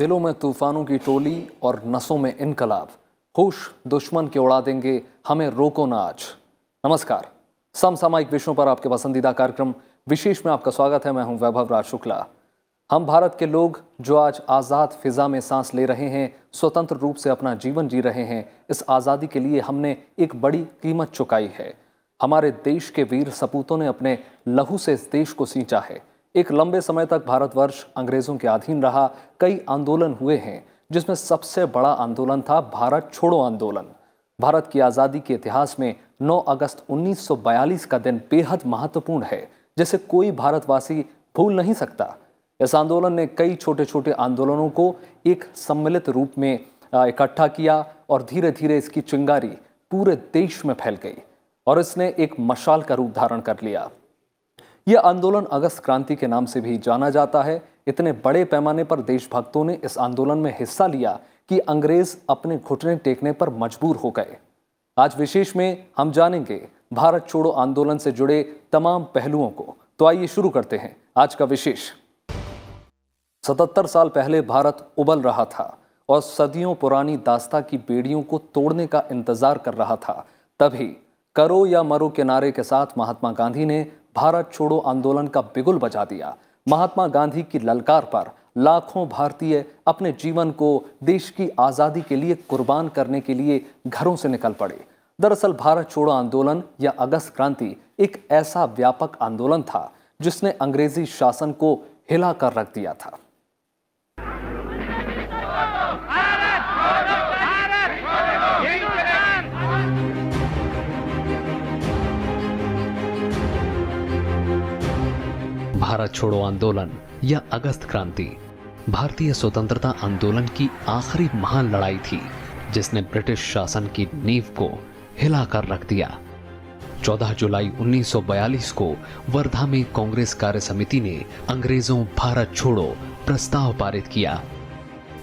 दिलों में तूफानों की टोली और नसों में इनकलाब। होश दुश्मन के उड़ा देंगे, हमें रोको ना आज। नमस्कार। समसामयिक विषयों पर आपके पसंदीदा कार्यक्रम, विशेष में आपका स्वागत है, मैं हूँ वैभव राज शुक्ला। हम भारत के लोग, जो आज आज़ाद फिजा में सांस ले रहे हैं, स्वतंत्र रूप से अपना जीवन जी रहे हैं, इस आज़ादी के लिए हमने एक बड़ी कीमत चुकाई है। हमारे देश के वीर सपूतों ने अपने लहू से इस देश को सींचा है। एक लंबे समय तक भारतवर्ष अंग्रेज़ों के अधीन रहा, कई आंदोलन हुए हैं, जिसमें सबसे बड़ा आंदोलन था भारत छोड़ो आंदोलन। भारत की आज़ादी के इतिहास में 9 अगस्त 1942 का दिन बेहद महत्वपूर्ण है, जिसे कोई भारतवासी भूल नहीं सकता। इस आंदोलन ने कई छोटे छोटे आंदोलनों को एक सम्मिलित रूप में इकट्ठा किया और धीरे धीरे इसकी चिंगारी पूरे देश में फैल गई और इसने एक मशाल का रूप धारण कर लिया। यह आंदोलन अगस्त क्रांति के नाम से भी जाना जाता है। इतने बड़े पैमाने पर देशभक्तों ने इस आंदोलन में हिस्सा लिया कि अंग्रेज़ अपने घुटने टेकने पर मजबूर हो गए। आज विशेष में हम जानेंगे, भारत छोड़ो आंदोलन से जुड़े तमाम पहलुओं को। तो आइए शुरू करते हैं आज का विशेष। सतहत्तर साल पहले भारत उबल रहा था और सदियों पुरानी दास्ता की बेड़ियों को तोड़ने का इंतज़ार कर रहा था। तभी करो या मरो के नारे के साथ महात्मा गांधी ने भारत छोड़ो आंदोलन का बिगुल बजा दिया। महात्मा गांधी की ललकार पर लाखों भारतीय अपने जीवन को देश की आज़ादी के लिए कुर्बान करने के लिए घरों से निकल पड़े। दरअसल भारत छोड़ो आंदोलन या अगस्त क्रांति एक ऐसा व्यापक आंदोलन था जिसने अंग्रेज़ी शासन को हिला कर रख दिया था। भारत छोड़ो आंदोलन या अगस्त क्रांति। भारतीय स्वतंत्रता आंदोलन की आखिरी महान लड़ाई थी, जिसने ब्रिटिश शासन की नींव को हिलाकर रख दिया। 14 जुलाई 1942 को वर्धा में कांग्रेस कार्य समिति ने अंग्रेज़ों भारत छोड़ो प्रस्ताव पारित किया।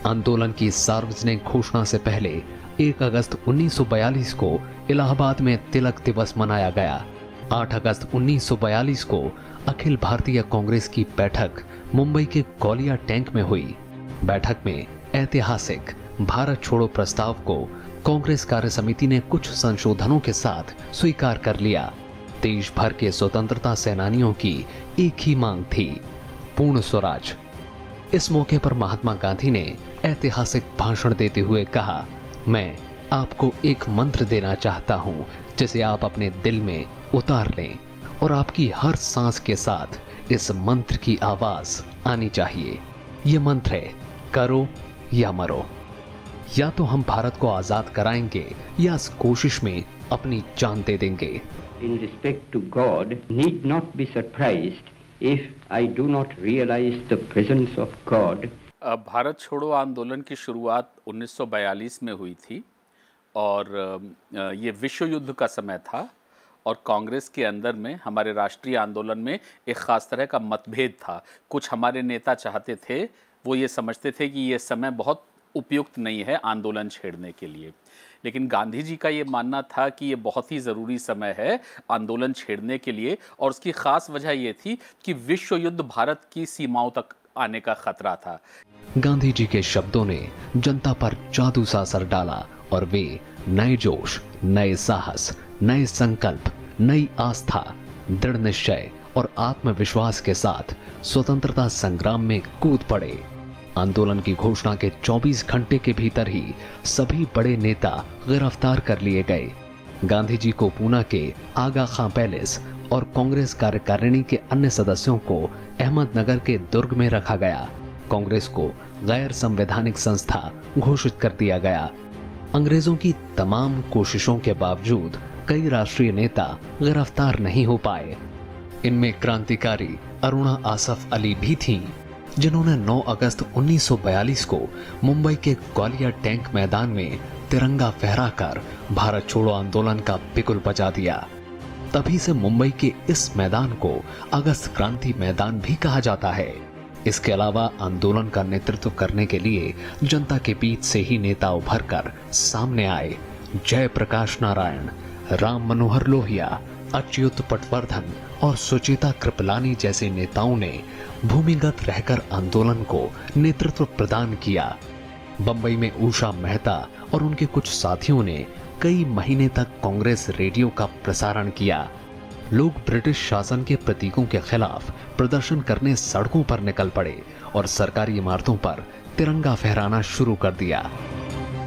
आंदोलन की सार्वजनिक घोषणा से पहले 1 अगस्त 1942 को इलाहाबाद में तिलक दिवस मनाया गया। 8 अगस्त 1942 को अखिल भारतीय कांग्रेस की बैठक मुंबई के गौलिया टैंक में हुई। बैठक में ऐतिहासिक भारत छोड़ो प्रस्ताव को कांग्रेस कार्य समिति ने कुछ संशोधनों के साथ स्वीकार कर लिया। देश भर के स्वतंत्रता सेनानियों की एक ही मांग थी, पूर्ण स्वराज। इस मौके पर महात्मा गांधी ने ऐतिहासिक भाषण देते हुए कहा, मैं आपको एक मंत्र देना चाहता हूँ, जिसे आप अपने दिल में उतार लें। और आपकी हर सांस के साथ इस मंत्र की आवाज़ आनी चाहिए। ये मंत्र है करो या मरो। या तो हम भारत को आज़ाद कराएँगे या इस कोशिश में अपनी जान दे देंगे। In respect to God need not be surprised if I do not realize the presence of God. Bharat छोड़ो आंदोलन की शुरुआत 1942 में हुई थी और ये विश्व युद्ध का समय था। और कांग्रेस के अंदर में, हमारे राष्ट्रीय आंदोलन में एक ख़ास तरह का मतभेद था। कुछ हमारे नेता चाहते थे, वो ये समझते थे कि ये समय बहुत उपयुक्त नहीं है आंदोलन छेड़ने के लिए। लेकिन गांधी जी का ये मानना था कि ये बहुत ही ज़रूरी समय है आंदोलन छेड़ने के लिए, और उसकी ख़ास वजह ये थी कि विश्व युद्ध भारत की सीमाओं तक आने का खतरा था। गांधी जी के शब्दों ने जनता पर जादू सा असर डाला, और वे नए जोश, नए साहस, नए संकल्प नई आस्था, दृढ़ निश्चय और आत्मविश्वास के साथ स्वतंत्रता संग्राम में कूद पड़े। आंदोलन की घोषणा के 24 घंटे के भीतर ही सभी बड़े नेता गिरफ़्तार कर लिए गए। गांधी जी को पूना के आगा खां पैलेस और कांग्रेस कार्यकारिणी के अन्य सदस्यों को अहमदनगर के दुर्ग में रखा गया। कांग्रेस को गैर संवैधानिक संस्था घोषित कर दिया गया। अंग्रेज़ों की तमाम कोशिशों के बावजूद कई राष्ट्रीय नेता गिरफ़्तार नहीं हो पाए। इनमें क्रांतिकारी अरुणा आसफ अली भी थीं, जिन्होंने 9 अगस्त 1942 को मुंबई के ग्वालियर टैंक मैदान में तिरंगा फहराकर भारत छोड़ो आंदोलन का बिगुल बजा दिया। तभी से मुंबई के इस मैदान को अगस्त क्रांति मैदान भी कहा जाता है। इसके अलावा आंदोलन का नेतृत्व करने के लिए जनता के बीच से ही नेता उभर कर सामने आए। जय प्रकाश नारायण राम मनोहर लोहिया, अच्युत पटवर्धन और सुचेता कृपलानी जैसे नेताओं ने भूमिगत रहकर आंदोलन को नेतृत्व प्रदान किया। बंबई में उषा मेहता और उनके कुछ साथियों ने कई महीने तक कांग्रेस रेडियो का प्रसारण किया। लोग ब्रिटिश शासन के प्रतीकों के खिलाफ प्रदर्शन करने सड़कों पर निकल पड़े और सरकारी इमारतों पर तिरंगा फहराना शुरू कर दिया।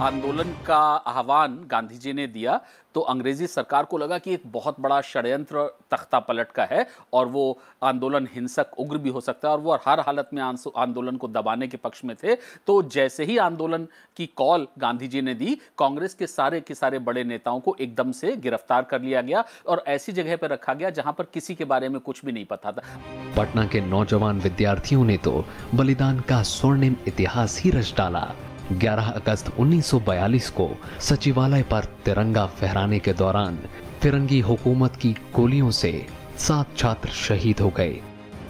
आंदोलन का आह्वान गांधी जी ने दिया तो अंग्रेज़ी सरकार को लगा कि एक बहुत बड़ा षड्यंत्र तख्ता पलट का है और वो आंदोलन हिंसक, उग्र भी हो सकता है और वो हर हालत में आंदोलन को दबाने के पक्ष में थे। तो जैसे ही आंदोलन की कॉल गांधी जी ने दी, कांग्रेस के सारे के सारे बड़े नेताओं को एकदम से गिरफ़्तार कर लिया गया और ऐसी जगह पर रखा गया जहाँ पर किसी के बारे में कुछ भी नहीं पता था। पटना के नौजवान विद्यार्थियों ने तो बलिदान का स्वर्णिम इतिहास ही रच डाला। 11 अगस्त 1942 को सचिवालय पर तिरंगा फहराने के दौरान फिरंगी हुकूमत की गोलियों से सात छात्र शहीद हो गए।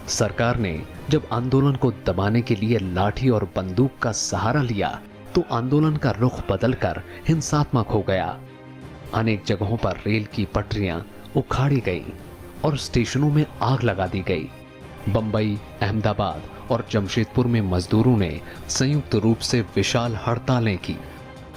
सरकार ने जब आंदोलन को दबाने के लिए लाठी और बंदूक का सहारा लिया तो आंदोलन का रुख बदलकर हिंसात्मक हो गया। अनेक जगहों पर रेल की पटरियाँ उखाड़ी गई और स्टेशनों में आग लगा दी गई। बंबई, अहमदाबाद और जमशेदपुर में मजदूरों ने संयुक्त रूप से विशाल हड़तालें की।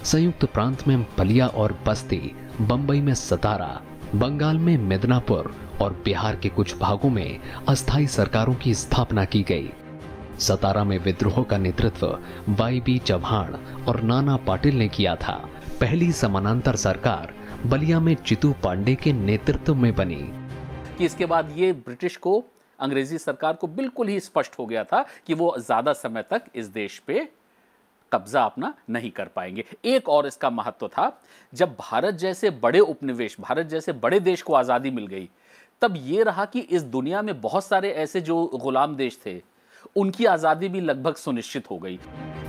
संयुक्त प्रांत में बलिया और बस्ती, बंबई में सतारा, बंगाल में मिदनापुर और बिहार के कुछ भागों में अस्थायी सरकारों की स्थापना की गई। सतारा में विद्रोह का नेतृत्व वाई बी चौहान और नाना पाटिल ने किया था। पहली समानांतर सरकार बलिया में चितू पांडे के नेतृत्व में बनी। कि इसके बाद ये ब्रिटिश को अंग्रेज़ी सरकार को बिल्कुल ही स्पष्ट हो गया था कि वो ज़्यादा समय तक इस देश पे कब्जा अपना नहीं कर पाएँगे। एक और इसका महत्व था, जब भारत जैसे बड़े उपनिवेश, भारत जैसे बड़े देश को आज़ादी मिल गई, तब ये रहा कि इस दुनिया में बहुत सारे ऐसे जो गुलाम देश थे, उनकी आज़ादी भी लगभग सुनिश्चित हो गई।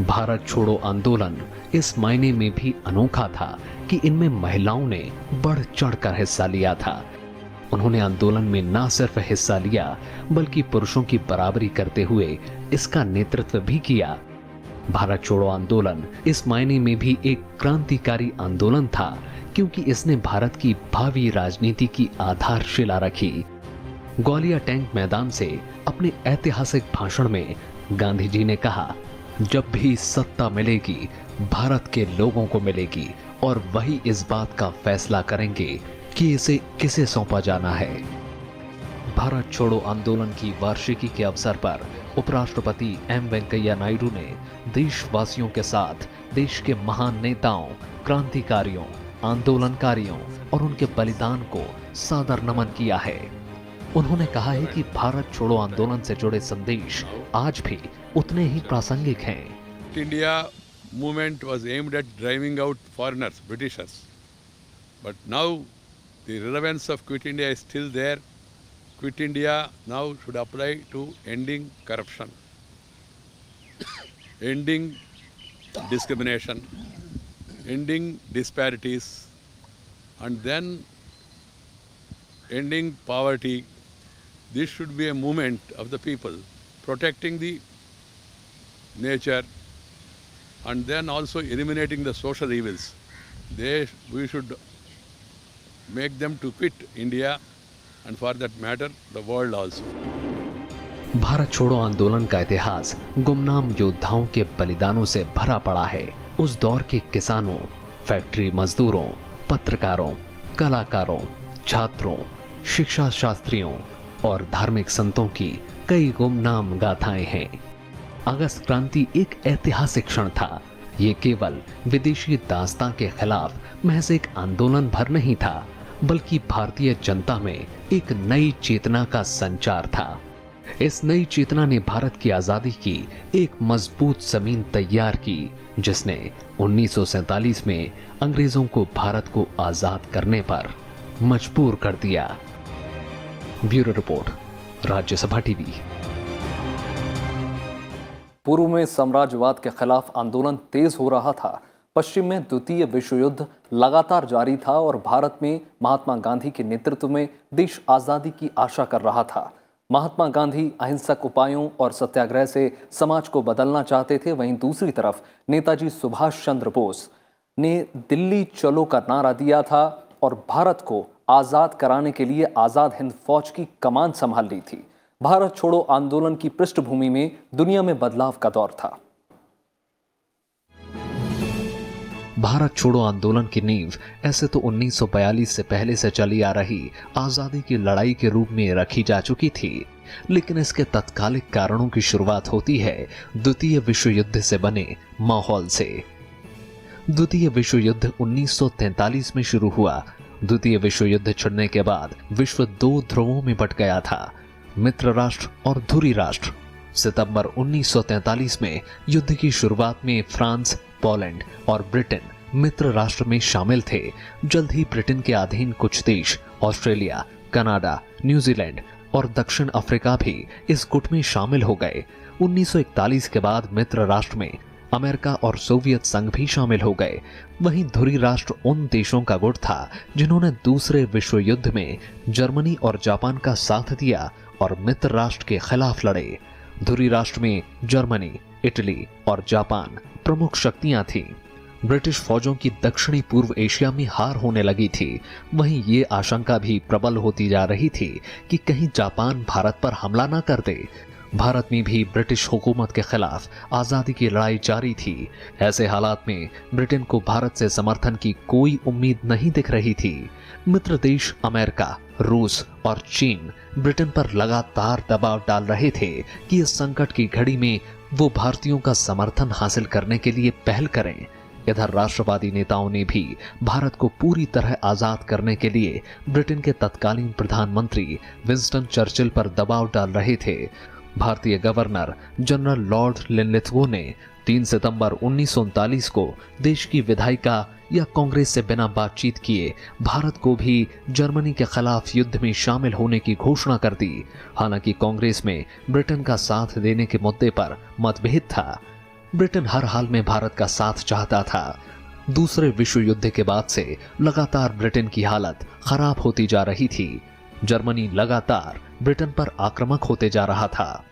भारत छोड़ो आंदोलन, इस मायने में भी अनोखा था कि इनमें महिलाओं ने बढ़ चढ़कर हिस्सा लिया था। उन्होंने आंदोलन में न सिर्फ़ हिस्सा लिया, बल्कि पुरुषों की बराबरी करते हुए इसका नेतृत्व भी किया। भारत छोड़ो आंदोलन, इस मायने में भी एक क्रांतिकारी आंदोलन था, क्योंकि इसने भारत की भावी राजनीति की आधारशिला रखी। ग्वालियर टैंक मैदान से अपने ऐतिहासिक भाषण में गांधी जी ने कहा, जब भी सत्ता मिलेगी, भारत के लोगों को मिलेगी, और वही इस बात का फैसला करेंगे कि इसे किसे सौंपा जाना है? भारत छोड़ो आंदोलन की वार्षिकी के अवसर पर उपराष्ट्रपति एम वेंकैया नायडू ने देशवासियों के साथ देश के महान नेताओं क्रांतिकारियों आंदोलनकारियों और उनके बलिदान को सादर नमन किया है। उन्होंने कहा है कि भारत छोड़ो आंदोलन से जुड़े संदेश आज भी उतने ही प्रासंगिक हैं। India movement was aimed at driving out foreigners, Britishers. But now the relevance of Quit India is still there. Quit India now should apply to ending corruption, ending discrimination, ending disparities, and then ending poverty. This should be a movement of the people, protecting the nature, and then also eliminating the social evils. They, we should make them to quit India, and for that matter, the world also. Bharat छोड़ो आंदोलन का इतिहास गुमनाम योद्धाओं के बलिदानों से भरा पड़ा है। उस दौर के किसानों, फैक्ट्री मजदूरों, पत्रकारों, कलाकारों, छात्रों शिक्षा शास्त्रियों और धार्मिक संतों की कई गुमनाम गाथाएँ हैं। अगस्त क्रांति एक ऐतिहासिक क्षण था। ये केवल विदेशी दास्तां के खिलाफ महज एक आंदोलन भर नहीं था। बल्कि भारतीय जनता में एक नई चेतना का संचार था। इस नई चेतना ने भारत की आज़ादी की एक मज़बूत ज़मीन तैयार की, जिसने 1947 में अंग्रेज़ों को भारत को आज़ाद करने पर मजबूर कर दिया। Bureau report, Rajya Sabha TV. पूर्व में साम्राज्यवाद के खिलाफ आंदोलन तेज हो रहा था। पश्चिम में द्वितीय विश्व युद्ध लगातार जारी था और भारत में महात्मा गांधी के नेतृत्व में देश आज़ादी की आशा कर रहा था। महात्मा गांधी अहिंसक उपायों और सत्याग्रह से समाज को बदलना चाहते थे, वहीं दूसरी तरफ़ नेताजी सुभाष चंद्र बोस ने दिल्ली चलो का नारा दिया था और भारत को आज़ाद कराने के लिए आज़ाद हिंद फौज की कमान संभाल ली थी। भारत छोड़ो आंदोलन की पृष्ठभूमि में दुनिया में बदलाव का दौर था। भारत छोड़ो आंदोलन की नींव। ऐसे तो 1942 से पहले से चली आ रही आज़ादी की लड़ाई के रूप में रखी जा चुकी थी। लेकिन इसके तत्कालिक कारणों की शुरुआत होती है द्वितीय विश्व युद्ध से बने माहौल से। द्वितीय विश्व युद्ध 1943 में शुरू हुआ। द्वितीय विश्व युद्ध छिड़ने के बाद विश्व दो ध्रुवों में बट गया था, मित्र राष्ट्र और धुरी राष्ट्र। सितंबर 1943 में युद्ध की शुरुआत में फ्रांस, पोलैंड और ब्रिटेन मित्र राष्ट्र में शामिल थे। जल्द ही ब्रिटेन के अधीन कुछ देश, ऑस्ट्रेलिया, कनाडा, न्यूजीलैंड और दक्षिण अफ्रीका भी इस गुट में शामिल हो गए। 1941 के बाद मित्र राष्ट्र में अमेरिका और सोवियत संघ भी शामिल हो गए। वहीं धुरी राष्ट्र उन देशों का गुट था, जिन्होंने दूसरे विश्व युद्ध में जर्मनी और जापान का साथ दिया और मित्र राष्ट्र के खिलाफ लड़े। धुरी राष्ट्र में जर्मनी, इटली और जापान प्रमुख शक्तियाँ थीं। ब्रिटिश फौजों की दक्षिणी पूर्व एशिया में हार होने लगी थी। वहीं ये आशंका भी प्रबल होती जा रही थी कि कहीं जापान भारत पर हमला न कर दे। भारत में भी ब्रिटिश हुकूमत के खिलाफ आज़ादी की लड़ाई जारी थी। ऐसे हालात में ब्रिटेन को भारत से समर्थन की कोई उम्मीद नहीं दिख रही थी। मित्र देश अमेरिका, रूस और चीन ब्रिटेन पर लगातार दबाव डाल रहे थे कि इस संकट की घड़ी में वो भारतीयों का समर्थन हासिल करने के लिए पहल करें। इधर राष्ट्रवादी नेताओं ने भी भारत को पूरी तरह आज़ाद करने के लिए ब्रिटेन के तत्कालीन प्रधानमंत्री विंस्टन चर्चिल पर दबाव डाल रहे थे। भारतीय गवर्नर जनरल लॉर्ड लिनलिथगो ने 3 सितंबर उन्नीस सौ उनतालीस को देश की विधायिका या कांग्रेस से बिना बातचीत किए भारत को भी जर्मनी के खिलाफ युद्ध में शामिल होने की घोषणा कर दी। हालाँकि कांग्रेस में ब्रिटेन का साथ देने के मुद्दे पर मतभेद था। ब्रिटेन हर हाल में भारत का साथ चाहता था। दूसरे विश्व युद्ध के बाद से लगातार ब्रिटेन की हालत खराब होती जा रही थी। जर्मनी लगातार ब्रिटेन पर आक्रामक होते जा रहा था।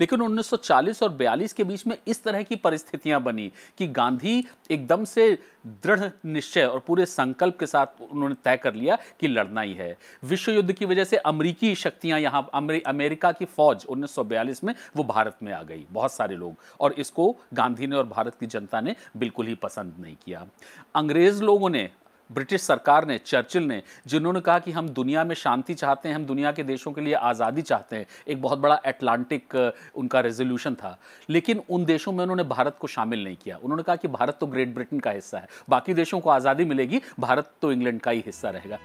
लेकिन 1940 और 42 के बीच में इस तरह की परिस्थितियाँ बनी कि गांधी एकदम से दृढ़, निश्चय और पूरे संकल्प के साथ उन्होंने तय कर लिया कि लड़ना ही है। विश्व युद्ध की वजह से अमरीकी शक्तियाँ यहाँ अमेरिका की फौज 1942 में, वो भारत में आ गई, बहुत सारे लोग। और इसको गांधी ने और भारत की जनता ने बिल्कुल ही पसंद नहीं किया। अंग्रेज़ लोगों ने ब्रिटिश सरकार ने, चर्चिल ने, जिन्होंने कहा कि हम दुनिया में शांति चाहते हैं, हम दुनिया के देशों के लिए आज़ादी चाहते हैं, एक बहुत बड़ा एटलांटिक उनका रेजोल्यूशन था। लेकिन उन देशों में उन्होंने भारत को शामिल नहीं किया। उन्होंने कहा कि भारत तो ग्रेट ब्रिटेन का हिस्सा है। बाकी देशों को आज़ादी मिलेगी, भारत तो इंग्लैंड का ही हिस्सा रहेगा।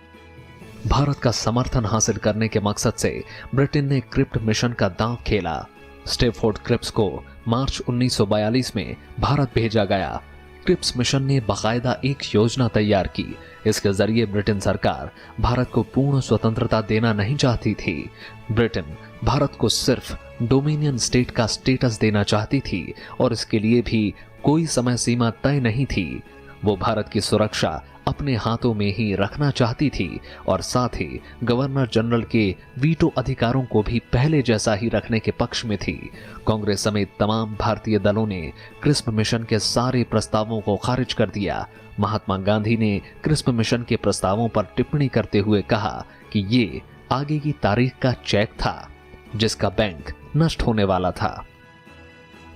भारत का समर्थन हासिल करने के मकसद से ब्रिटेन ने क्रिप्ट मिशन का दांव खेला। स्टेफोर्ड क्रिप्स को मार्च 1942 में भारत भेजा गया। क्रिप्स मिशन ने बाकायदा एक योजना तैयार की। इसके ज़रिए ब्रिटेन सरकार भारत को पूर्ण स्वतंत्रता देना नहीं चाहती थी। ब्रिटेन भारत को सिर्फ़ डोमिनियन स्टेट का स्टेटस देना चाहती थी और इसके लिए भी कोई समय सीमा तय नहीं थी। वो भारत की सुरक्षा अपने हाथों में ही रखना चाहती थी और साथ ही गवर्नर जनरल के वीटो अधिकारों को भी पहले जैसा ही रखने के पक्ष में थी। कांग्रेस समेत तमाम भारतीय दलों ने क्रिस्प मिशन के सारे प्रस्तावों को खारिज कर दिया। महात्मा गांधी ने क्रिस्प मिशन के प्रस्तावों पर टिप्पणी करते हुए कहा कि ये आगे की तारीख का चेक था, जिसका बैंक नष्ट होने वाला था।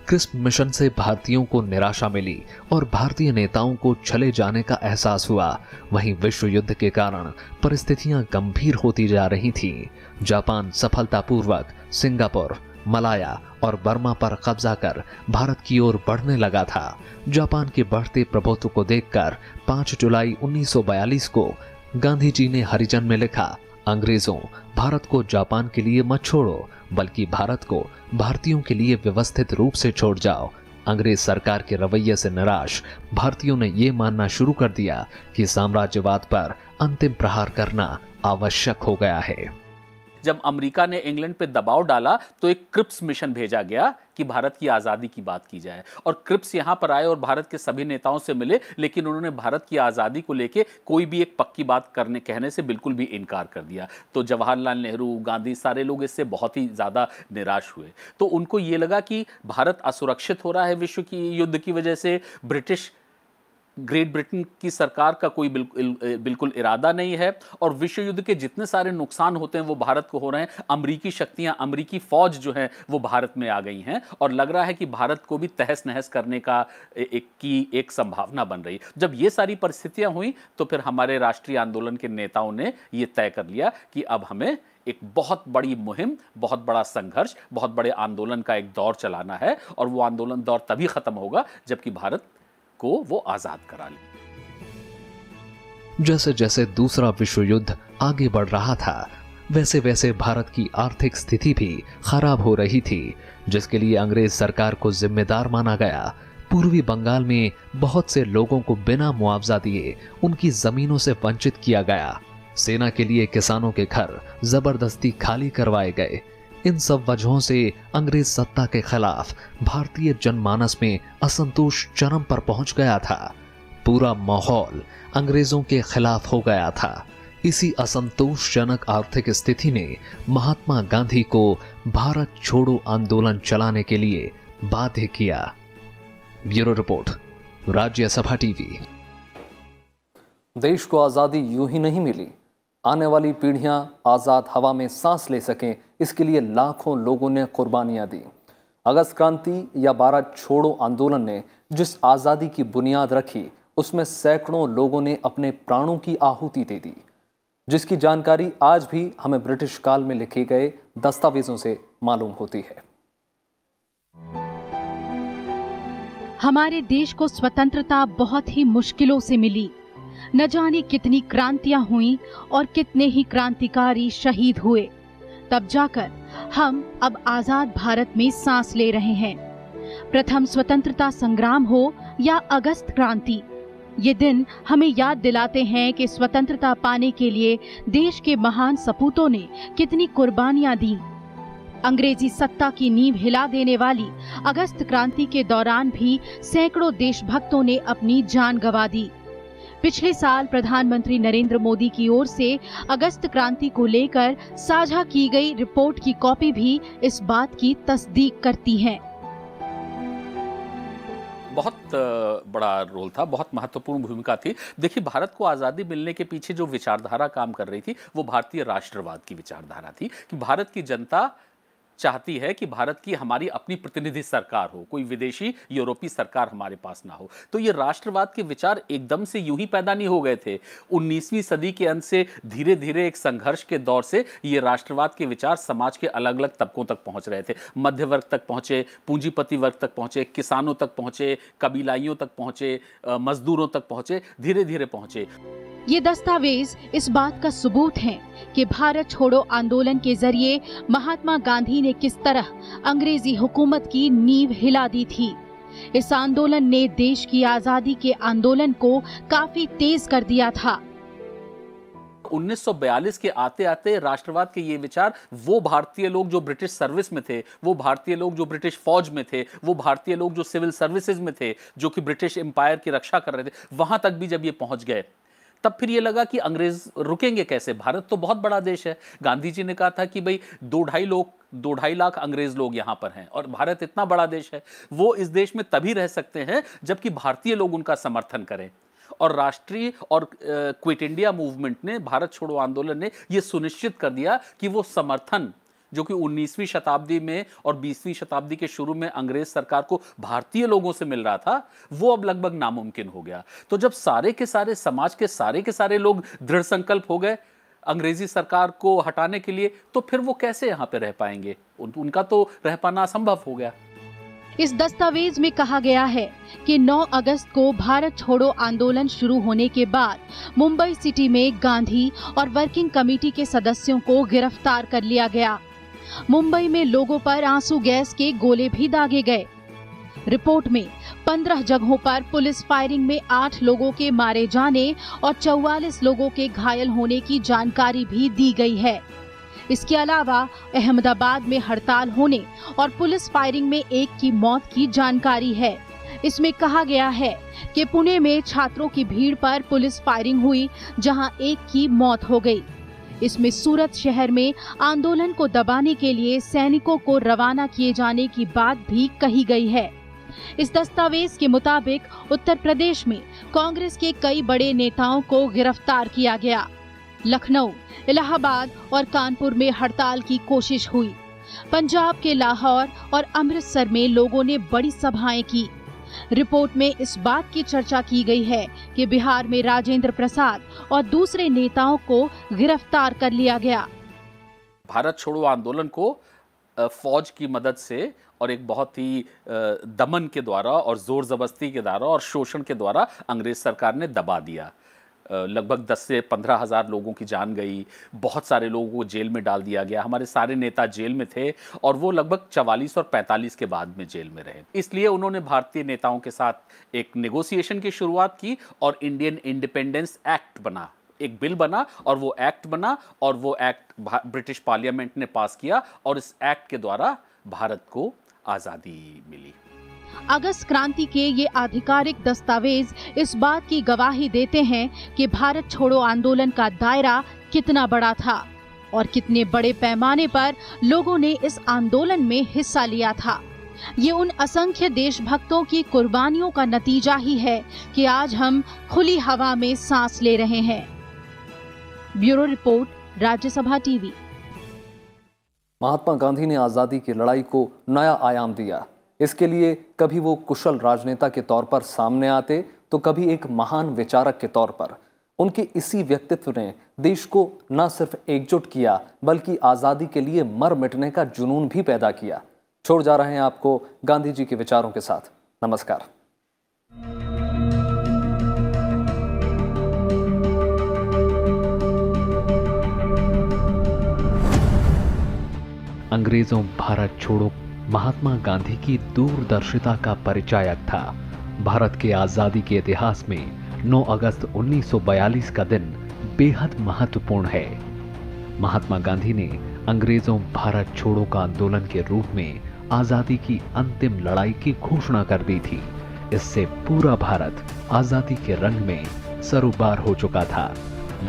क्रिस्प मिशन से भारतीयों को निराशा मिली और भारतीय नेताओं को चले जाने का एहसास हुआ? वहीं विश्व युद्ध के कारण परिस्थितियाँ गंभीर होती जा रही थीं। जापान सफलतापूर्वक, सिंगापुर, मलाया और बर्मा पर कब्जा कर भारत की ओर बढ़ने लगा था। जापान के बढ़ते प्रभुत्व को देखकर 5 जुलाई 1942 को गांधी जी ने हरिजन में लिखा अंग्रेज़ों भारत को जापान के लिए मत छोड़ो, बल्कि भारत को भारतीयों के लिए व्यवस्थित रूप से छोड़ जाओ। अंग्रेज़ सरकार के रवैये से निराश, भारतीयों ने यह मानना शुरू कर दिया कि साम्राज्यवाद पर अंतिम प्रहार करना आवश्यक हो गया है। जब अमेरिका ने इंग्लैंड पे दबाव डाला तो एक क्रिप्स मिशन भेजा गया कि भारत की आज़ादी की बात की जाए। और क्रिप्स यहाँ पर आए और भारत के सभी नेताओं से मिले, लेकिन उन्होंने भारत की आज़ादी को लेके कोई भी एक पक्की बात करने, कहने से बिल्कुल भी इनकार कर दिया। तो जवाहरलाल नेहरू, गांधी, सारे लोग इससे बहुत ही ज़्यादा निराश हुए। तो उनको ये लगा कि भारत असुरक्षित हो रहा है विश्व की युद्ध की वजह से, ब्रिटिश ग्रेट ब्रिटेन की सरकार का कोई बिल्कुल बिल्कुल इरादा नहीं है और विश्व युद्ध के जितने सारे नुकसान होते हैं, वो भारत को हो रहे हैं। अमरीकी शक्तियाँ, अमरीकी फौज जो है, वो भारत में आ गई हैं और लग रहा है कि भारत को भी तहस नहस करने का एक, की एक संभावना बन रही। जब ये सारी परिस्थितियाँ हुई तो फिर हमारे राष्ट्रीय आंदोलन के नेताओं ने ये तय कर लिया कि अब हमें एक बहुत बड़ी मुहिम, बहुत बड़ा संघर्ष, बहुत बड़े आंदोलन का एक दौर चलाना है और वो आंदोलन दौर तभी खत्म होगा जबकि भारत को वो आज़ाद करा ले। जैसे जैसे दूसरा विश्व युद्ध आगे बढ़ रहा था, वैसे वैसे भारत की आर्थिक स्थिति भी खराब हो रही थी, जिसके लिए अंग्रेज़ सरकार को जिम्मेदार माना गया। पूर्वी बंगाल में बहुत से लोगों को बिना मुआवजा दिए उनकी जमीनों से वंचित किया गया। सेना के लिए किसानों के घर ज़बरदस्ती खाली करवाए गए। इन सब वजहों से अंग्रेज़ सत्ता के खिलाफ भारतीय जनमानस में असंतोष चरम पर पहुँच गया था। पूरा माहौल अंग्रेज़ों के खिलाफ हो गया था। इसी असंतोषजनक आर्थिक स्थिति ने महात्मा गांधी को भारत छोड़ो आंदोलन चलाने के लिए बाध्य किया। Bureau report, Rajya Sabha TV. देश को आज़ादी यूँ ही नहीं मिली। आने वाली पीढ़ियाँ आज़ाद हवा में सांस ले सकें, इसके लिए लाखों लोगों ने कुर्बानियाँ दी। अगस्त क्रांति या भारत छोड़ो आंदोलन ने जिस आज़ादी की बुनियाद रखी, उसमें सैकड़ों लोगों ने अपने प्राणों की आहुति दे दी। जिसकी जानकारी आज भी हमें ब्रिटिश काल में लिखे गए दस्तावेजों से मालूम होती है। हमारे देश को स्वतंत्रता बहुत ही मुश्किलों से मिली। न जाने कितनी क्रांतियाँ हुई और कितने ही क्रांतिकारी शहीद हुए। तब जाकर हम अब आज़ाद भारत में सांस ले रहे हैं। प्रथम स्वतंत्रता संग्राम हो या अगस्त क्रांति, ये दिन हमें याद दिलाते हैं कि स्वतंत्रता पाने के लिए देश के महान सपूतों ने कितनी कुर्बानियाँ दी। अंग्रेज़ी सत्ता की नींव हिला देने वाली अगस्त क्रांति के दौरान भी सैकड़ों देशभक्तों ने अपनी जान गंवा दी। पिछले साल प्रधानमंत्री नरेंद्र मोदी की ओर से अगस्त क्रांति को लेकर साझा की गई रिपोर्ट की कॉपी भी इस बात की तस्दीक करती है। बहुत बड़ा रोल था, बहुत महत्वपूर्ण भूमिका थी। देखिए, भारत को आज़ादी मिलने के पीछे जो विचारधारा काम कर रही थी, वो भारतीय राष्ट्रवाद की विचारधारा थी कि भारत की जनता चाहती है कि भारत की हमारी अपनी प्रतिनिधि सरकार हो, कोई विदेशी यूरोपीय सरकार हमारे पास ना हो। तो ये राष्ट्रवाद के विचार एकदम से यूँ ही पैदा नहीं हो गए थे। 19वीं सदी के अंत से धीरे धीरे एक संघर्ष के दौर से ये राष्ट्रवाद के विचार समाज के अलग अलग तबकों तक पहुँच रहे थे। मध्य वर्ग तक पहुँचे, पूंजीपति वर्ग तक पहुँचे, किसानों तक पहुँचे, कबीलाइयों तक पहुँचे मजदूरों तक पहुँचे धीरे धीरे पहुँचे। ये दस्तावेज़ इस बात का सबूत है कि भारत छोड़ो आंदोलन के ज़रिए महात्मा गांधी ने किस तरह अंग्रेज़ी हुकूमत की नींव हिला दी थी? इस आंदोलन ने देश की आज़ादी के आंदोलन को काफ़ी तेज कर दिया था। 1942 के आते आते राष्ट्रवाद के ये विचार, वो भारतीय लोग जो ब्रिटिश सर्विस में थे, वो भारतीय लोग जो ब्रिटिश फौज में थे, वो भारतीय लोग जो सिविल सर्विसेज़ में थे, जो कि ब्रिटिश एम्पायर की रक्षा कर रहे थे, वहाँ तक भी जब ये पहुँच गए तब फिर ये लगा कि अंग्रेज़ रुकेंगे कैसे? भारत तो बहुत बड़ा देश है। गांधी जी ने कहा था कि भाई, दो ढाई लोग, दो ढाई लाख अंग्रेज़ लोग यहाँ पर हैं और भारत इतना बड़ा देश है। वो इस देश में तभी रह सकते हैं जबकि भारतीय लोग उनका समर्थन करें। और राष्ट्रीय और क्विट इंडिया मूवमेंट ने, भारत छोड़ो आंदोलन ने यह सुनिश्चित कर दिया कि वो समर्थन जो कि 19वीं शताब्दी में और 20वीं शताब्दी के शुरू में अंग्रेज़ सरकार को भारतीय लोगों से मिल रहा था वो अब लगभग नामुमकिन हो गया। तो जब सारे के सारे समाज के सारे के सारे लोग दृढ़ संकल्प हो गए अंग्रेज़ी सरकार को हटाने के लिए तो फिर वो कैसे यहाँ पे रह पाएँगे? उन, उनका तो रह पाना असंभव हो गया। इस दस्तावेज़ में कहा गया है कि 9 अगस्त को भारत छोड़ो आंदोलन शुरू होने के बाद मुंबई सिटी में गांधी और वर्किंग कमेटी के सदस्यों को गिरफ़्तार कर लिया गया। मुंबई में लोगों पर आँसू गैस के गोले भी दागे गए। रिपोर्ट में 15 जगहों पर पुलिस फायरिंग में 8 लोगों के मारे जाने और 44 लोगों के घायल होने की जानकारी भी दी गई है। इसके अलावा अहमदाबाद में हड़ताल होने और पुलिस फायरिंग में एक की मौत की जानकारी है। इसमें कहा गया है कि पुणे में छात्रों की भीड़ पर पुलिस फायरिंग हुई, जहाँ एक की मौत हो गई। इसमें सूरत शहर में आंदोलन को दबाने के लिए सैनिकों को रवाना किए जाने की बात भी कही गई है। इस दस्तावेज़ के मुताबिक उत्तर प्रदेश में कांग्रेस के कई बड़े नेताओं को गिरफ़्तार किया गया। लखनऊ, इलाहाबाद और कानपुर में हड़ताल की कोशिश हुई। पंजाब के लाहौर और अमृतसर में लोगों ने बड़ी सभाएँ की। रिपोर्ट में इस बात की चर्चा की गई है कि बिहार में राजेंद्र प्रसाद और दूसरे नेताओं को गिरफ़्तार कर लिया गया। भारत छोड़ो आंदोलन को फौज की मदद से और एक बहुत ही दमन के द्वारा और ज़ोर जबरस्ती के द्वारा और शोषण के द्वारा अंग्रेज़ सरकार ने दबा दिया। लगभग 10 से पंद्रह हज़ार लोगों की जान गई। बहुत सारे लोगों को जेल में डाल दिया गया। हमारे सारे नेता जेल में थे और वो लगभग 44 और 45 के बाद में जेल में रहे। इसलिए उन्होंने भारतीय नेताओं के साथ एक नेगोशिएशन की शुरुआत की और इंडियन इंडिपेंडेंस एक्ट बना। एक बिल बना और वो एक्ट बना और वो एक्ट ब्रिटिश पार्लियामेंट ने पास किया और इस एक्ट के द्वारा भारत को आज़ादी मिली। अगस्त क्रांति के ये आधिकारिक दस्तावेज़ इस बात की गवाही देते हैं कि भारत छोड़ो आंदोलन का दायरा कितना बड़ा था और कितने बड़े पैमाने पर लोगों ने इस आंदोलन में हिस्सा लिया था। ये उन असंख्य देशभक्तों की कुर्बानियों का नतीजा ही है कि आज हम खुली हवा में सांस ले रहे हैं। Bureau report, Rajya Sabha TV. Mahatma Gandhi ने आज़ादी की लड़ाई को नया आयाम दिया। इसके लिए कभी वो कुशल राजनेता के तौर पर सामने आते तो कभी एक महान विचारक के तौर पर। उनके इसी व्यक्तित्व ने देश को न सिर्फ़ एकजुट किया, बल्कि आज़ादी के लिए मर मिटने का जुनून भी पैदा किया। छोड़ जा रहे हैं आपको गांधी जी के विचारों के साथ। नमस्कार। अंग्रेज़ों भारत छोड़ो महात्मा गांधी की दूरदर्शिता का परिचायक था। भारत के आज़ादी के इतिहास में 9 अगस्त 1942 का दिन बेहद महत्वपूर्ण है। महात्मा गांधी ने अंग्रेज़ों भारत छोड़ो का आंदोलन के रूप में आज़ादी की अंतिम लड़ाई की घोषणा कर दी थी। इससे पूरा भारत आज़ादी के रंग में सरोबार हो चुका था।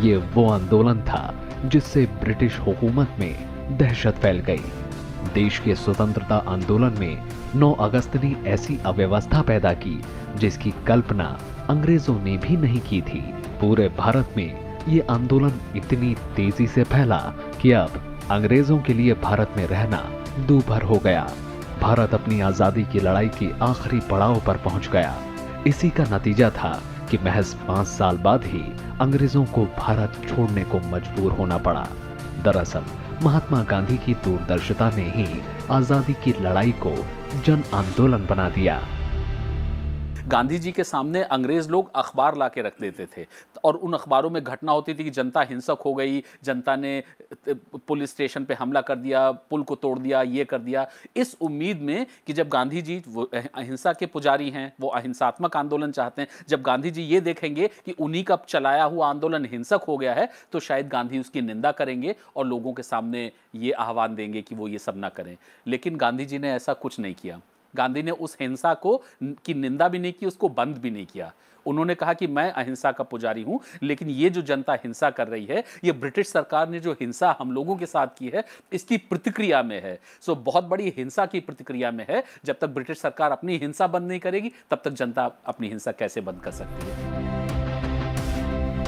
ये वो आंदोलन था जिससे ब्रिटिश हुकूमत में दहशत फैल गई। देश के स्वतंत्रता आंदोलन में 9 अगस्त ने ऐसी अव्यवस्था पैदा की, जिसकी कल्पना अंग्रेज़ों ने भी नहीं की थी। पूरे भारत में ये आंदोलन इतनी तेज़ी से फैला कि अब अंग्रेज़ों के लिए भारत में रहना दूभर हो गया। भारत अपनी आज़ादी की लड़ाई के आखिरी पड़ाव पर पहुँच गया। इसी का नतीजा था कि महज पाँच साल बाद ही अंग्रेज़ों को भारत छोड़ने को मजबूर होना पड़ा। दरअसल महात्मा गांधी की दूरदर्शिता ने ही आज़ादी की लड़ाई को जन आंदोलन बना दिया। गांधी जी के सामने अंग्रेज़ लोग अखबार ला के रख देते थे। और उन अखबारों में घटना होती थी कि जनता हिंसक हो गई, जनता ने पुलिस स्टेशन पे हमला कर दिया, पुल को तोड़ दिया, ये कर दिया। इस उम्मीद में कि जब गांधी जी अहिंसा के पुजारी हैं, वो अहिंसात्मक आंदोलन चाहते हैं, जब गांधी जी ये देखेंगे कि उन्हीं का चलाया हुआ आंदोलन हिंसक हो गया है तो शायद गांधी उसकी निंदा करेंगे और लोगों के सामने ये आह्वान देंगे कि वो ये सब ना करें। लेकिन गांधी जी ने ऐसा कुछ नहीं किया। गांधी ने उस हिंसा को की निंदा भी नहीं की, उसको बंद भी नहीं किया। उन्होंने कहा कि मैं अहिंसा का पुजारी हूँ, लेकिन ये जो जनता हिंसा कर रही है, ये ब्रिटिश सरकार ने जो हिंसा हम लोगों के साथ की है, इसकी प्रतिक्रिया में है। सो, बहुत बड़ी हिंसा की प्रतिक्रिया में है। जब तक ब्रिटिश सरकार अपनी हिंसा बंद नहीं करेगी, तब तक जनता अपनी हिंसा कैसे बंद कर सकती है?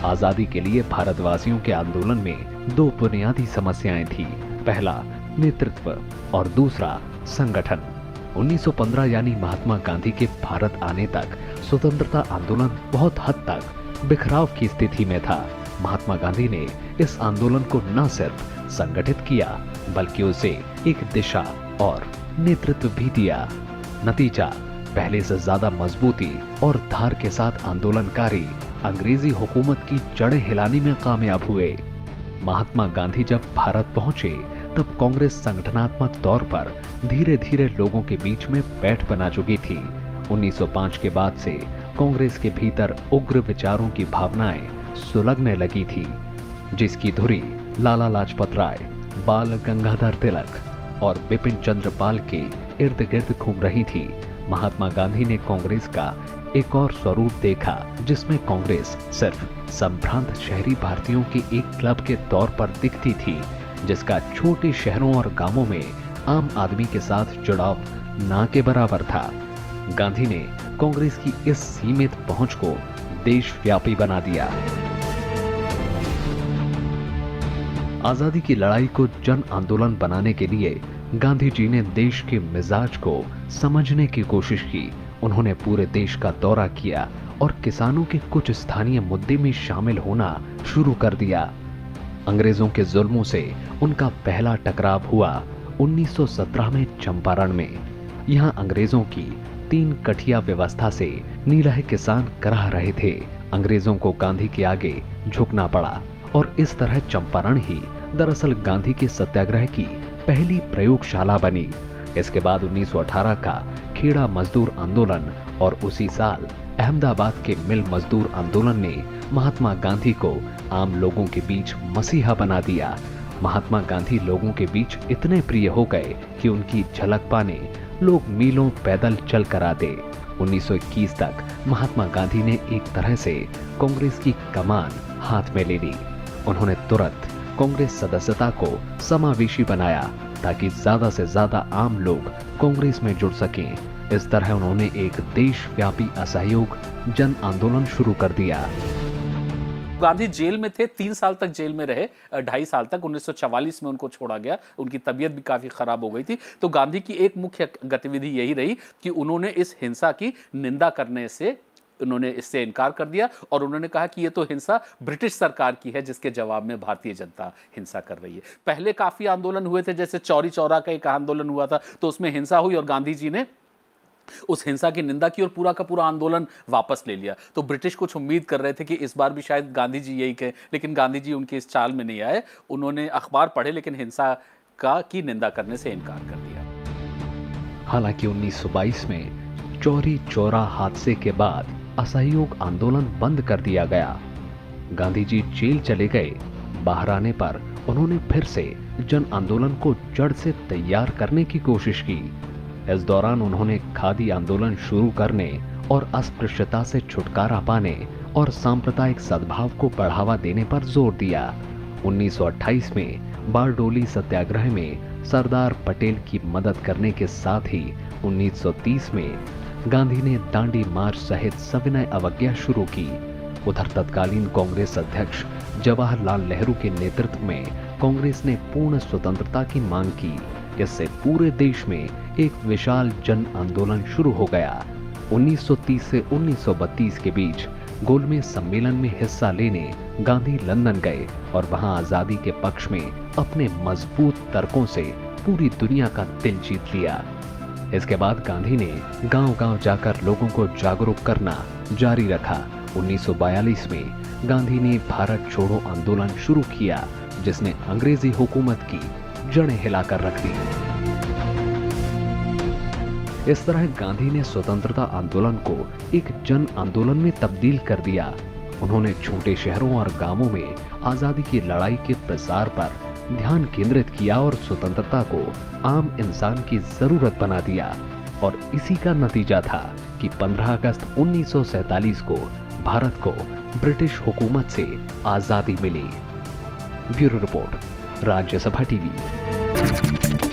आज़ादी के लिए भारतवासियों के आंदोलन में दो बुनियादी समस्याएँ थी। पहला, नेतृत्व, और दूसरा, संगठन। 1915 यानी महात्मा गांधी के भारत आने तक स्वतंत्रता आंदोलन बहुत हद तक बिखराव की स्थिति में था। महात्मा गांधी ने इस आंदोलन को न सिर्फ़ संगठित किया, बल्कि उसे एक दिशा और नेतृत्व भी दिया। नतीजा, पहले से ज़्यादा मजबूती और धार के साथ आंदोलनकारी अंग्रेज़ी हुकूमत की जड़ें हिलाने में कामयाब हुए। महात्मा गांधी जब भारत पहुँचे तब कांग्रेस संगठनात्मक तौर पर धीरे धीरे लोगों के बीच में बैठ बना चुकी थी। 1905 के बाद से कांग्रेस के भीतर उग्र विचारों की भावनाएँ सुलगने लगी थी, जिसकी धुरी लाला लाजपत राय, बाल गंगाधर तिलक और बिपिन चंद्र पाल के इर्द गिर्द घूम रही थी। महात्मा गांधी ने कांग्रेस का एक और स्वरूप देखा, जिसमें कांग्रेस सिर्फ़ संभ्रांत शहरी भारतीयों के एक क्लब के तौर पर दिखती थी। जिसका छोटे शहरों और गाँवों में आम आदमी के साथ जुड़ाव ना के बराबर था। गांधी ने कांग्रेस की इस सीमित पहुँच को देशव्यापी बना दिया। आज़ादी की लड़ाई को जन आंदोलन बनाने के लिए गांधी जी ने देश के मिजाज को समझने की कोशिश की। उन्होंने पूरे देश का दौरा किया और किसानों के कुछ स्थानीय मुद्दे में शामिल होना शुरू कर दिया। अंग्रेज़ों के जुल्मों से उनका पहला टकराव हुआ 1917 में चंपारण में। यहाँ अंग्रेज़ों की तीन कठिया व्यवस्था से नीलह किसान कराह रहे थे। अंग्रेज़ों को गांधी के आगे झुकना पड़ा और इस तरह चंपारण ही दरअसल गांधी के सत्याग्रह की पहली प्रयोगशाला बनी। इसके बाद 1918 का खेड़ा मजदूर आंदोलन और उसी साल अहमदाबाद के मिल मजदूर आंदोलन ने महात्मा गांधी को आम लोगों के बीच मसीहा बना दिया। महात्मा गांधी लोगों के बीच इतने प्रिय हो गए कि उनकी झलक पाने लोग मीलों पैदल चल कर आते। 1921 तक महात्मा गांधी ने एक तरह से कांग्रेस की कमान हाथ में ले ली। उन्होंने तुरंत कांग्रेस सदस्यता को समावेशी बनाया ताकि ज़्यादा से ज़्यादा आम लोग कांग्रेस में जुड़ सकें। इस तरह उन्होंने एक देशव्यापी असहयोग जन आंदोलन शुरू कर दिया। गांधी जेल में थे, तीन साल तक जेल में रहे ढाई साल तक 1944 में उनको छोड़ा गया, उनकी तबीयत भी काफ़ी खराब हो गई थी। तो गांधी की एक मुख्य गतिविधि यही रही कि उन्होंने इस हिंसा की निंदा करने से, उन्होंने इससे इनकार कर दिया और उन्होंने कहा कि ये तो हिंसा ब्रिटिश सरकार की है, जिसके जवाब में भारतीय जनता हिंसा कर रही है। पहले काफ़ी आंदोलन हुए थे, जैसे चौरी चौरा का एक आंदोलन हुआ था तो उसमें हिंसा हुई और गांधी जी ने उस हिंसा की निंदा की और पूरा का पूरा आंदोलन वापस ले लिया। तो ब्रिटिश कुछ उम्मीद कर रहे थे कि इस बार भी शायद गांधी जी यही कहें, लेकिन गांधी जी उनके इस चाल में नहीं आए। उन्होंने अखबार पढ़े, लेकिन हिंसा का की निंदा करने से इनकार कर दिया। हालाँकि 1922 में चौरी चौरा हादसे के बाद असहयोग आंदोलन बंद कर दिया गया। गांधी जी जेल चले गए। बाहर आने पर उन्होंने फिर से जन आंदोलन को जड़ से तैयार करने की कोशिश की। इस दौरान उन्होंने खादी आंदोलन शुरू करने और अस्पृश्यता से छुटकारा पाने और सांप्रदायिक सद्भाव को बढ़ावा देने पर ज़ोर दिया। 1928 में बारडोली सत्याग्रह में सरदार पटेल की मदद करने के साथ ही 1930 में गांधी ने दांडी मार्च सहित सविनय अवज्ञा शुरू की। उधर तत्कालीन कांग्रेस अध्यक्ष जवाहरलाल नेहरू के नेतृत्व में कांग्रेस ने पूर्ण स्वतंत्रता की मांग की। इससे पूरे देश में एक विशाल जन आंदोलन शुरू हो गया। 1930 से 1932 के बीच गोलमेज सम्मेलन में हिस्सा लेने गांधी लंदन गए और वहाँ आज़ादी के पक्ष में अपने मज़बूत तर्कों से पूरी दुनिया का दिल जीत लिया। इसके बाद गांधी ने गांव-गांव जाकर लोगों को जागरूक करना जारी रखा। 1942 में गांधी ने भारत छोड़ो आंदोलन शुरू किया, जिसने अंग्रेज़ी हुकूमत की जड़ें हिलाकर रख दी। इस तरह गांधी ने स्वतंत्रता आंदोलन को एक जन आंदोलन में तब्दील कर दिया। उन्होंने छोटे शहरों और गाँवों में आज़ादी की लड़ाई के प्रसार पर ध्यान केंद्रित किया और स्वतंत्रता को आम इंसान की ज़रूरत बना दिया। और इसी का नतीजा था कि 15 अगस्त 1947 को भारत को ब्रिटिश हुकूमत से आज़ादी मिली। Bureau report, Rajya Sabha TV.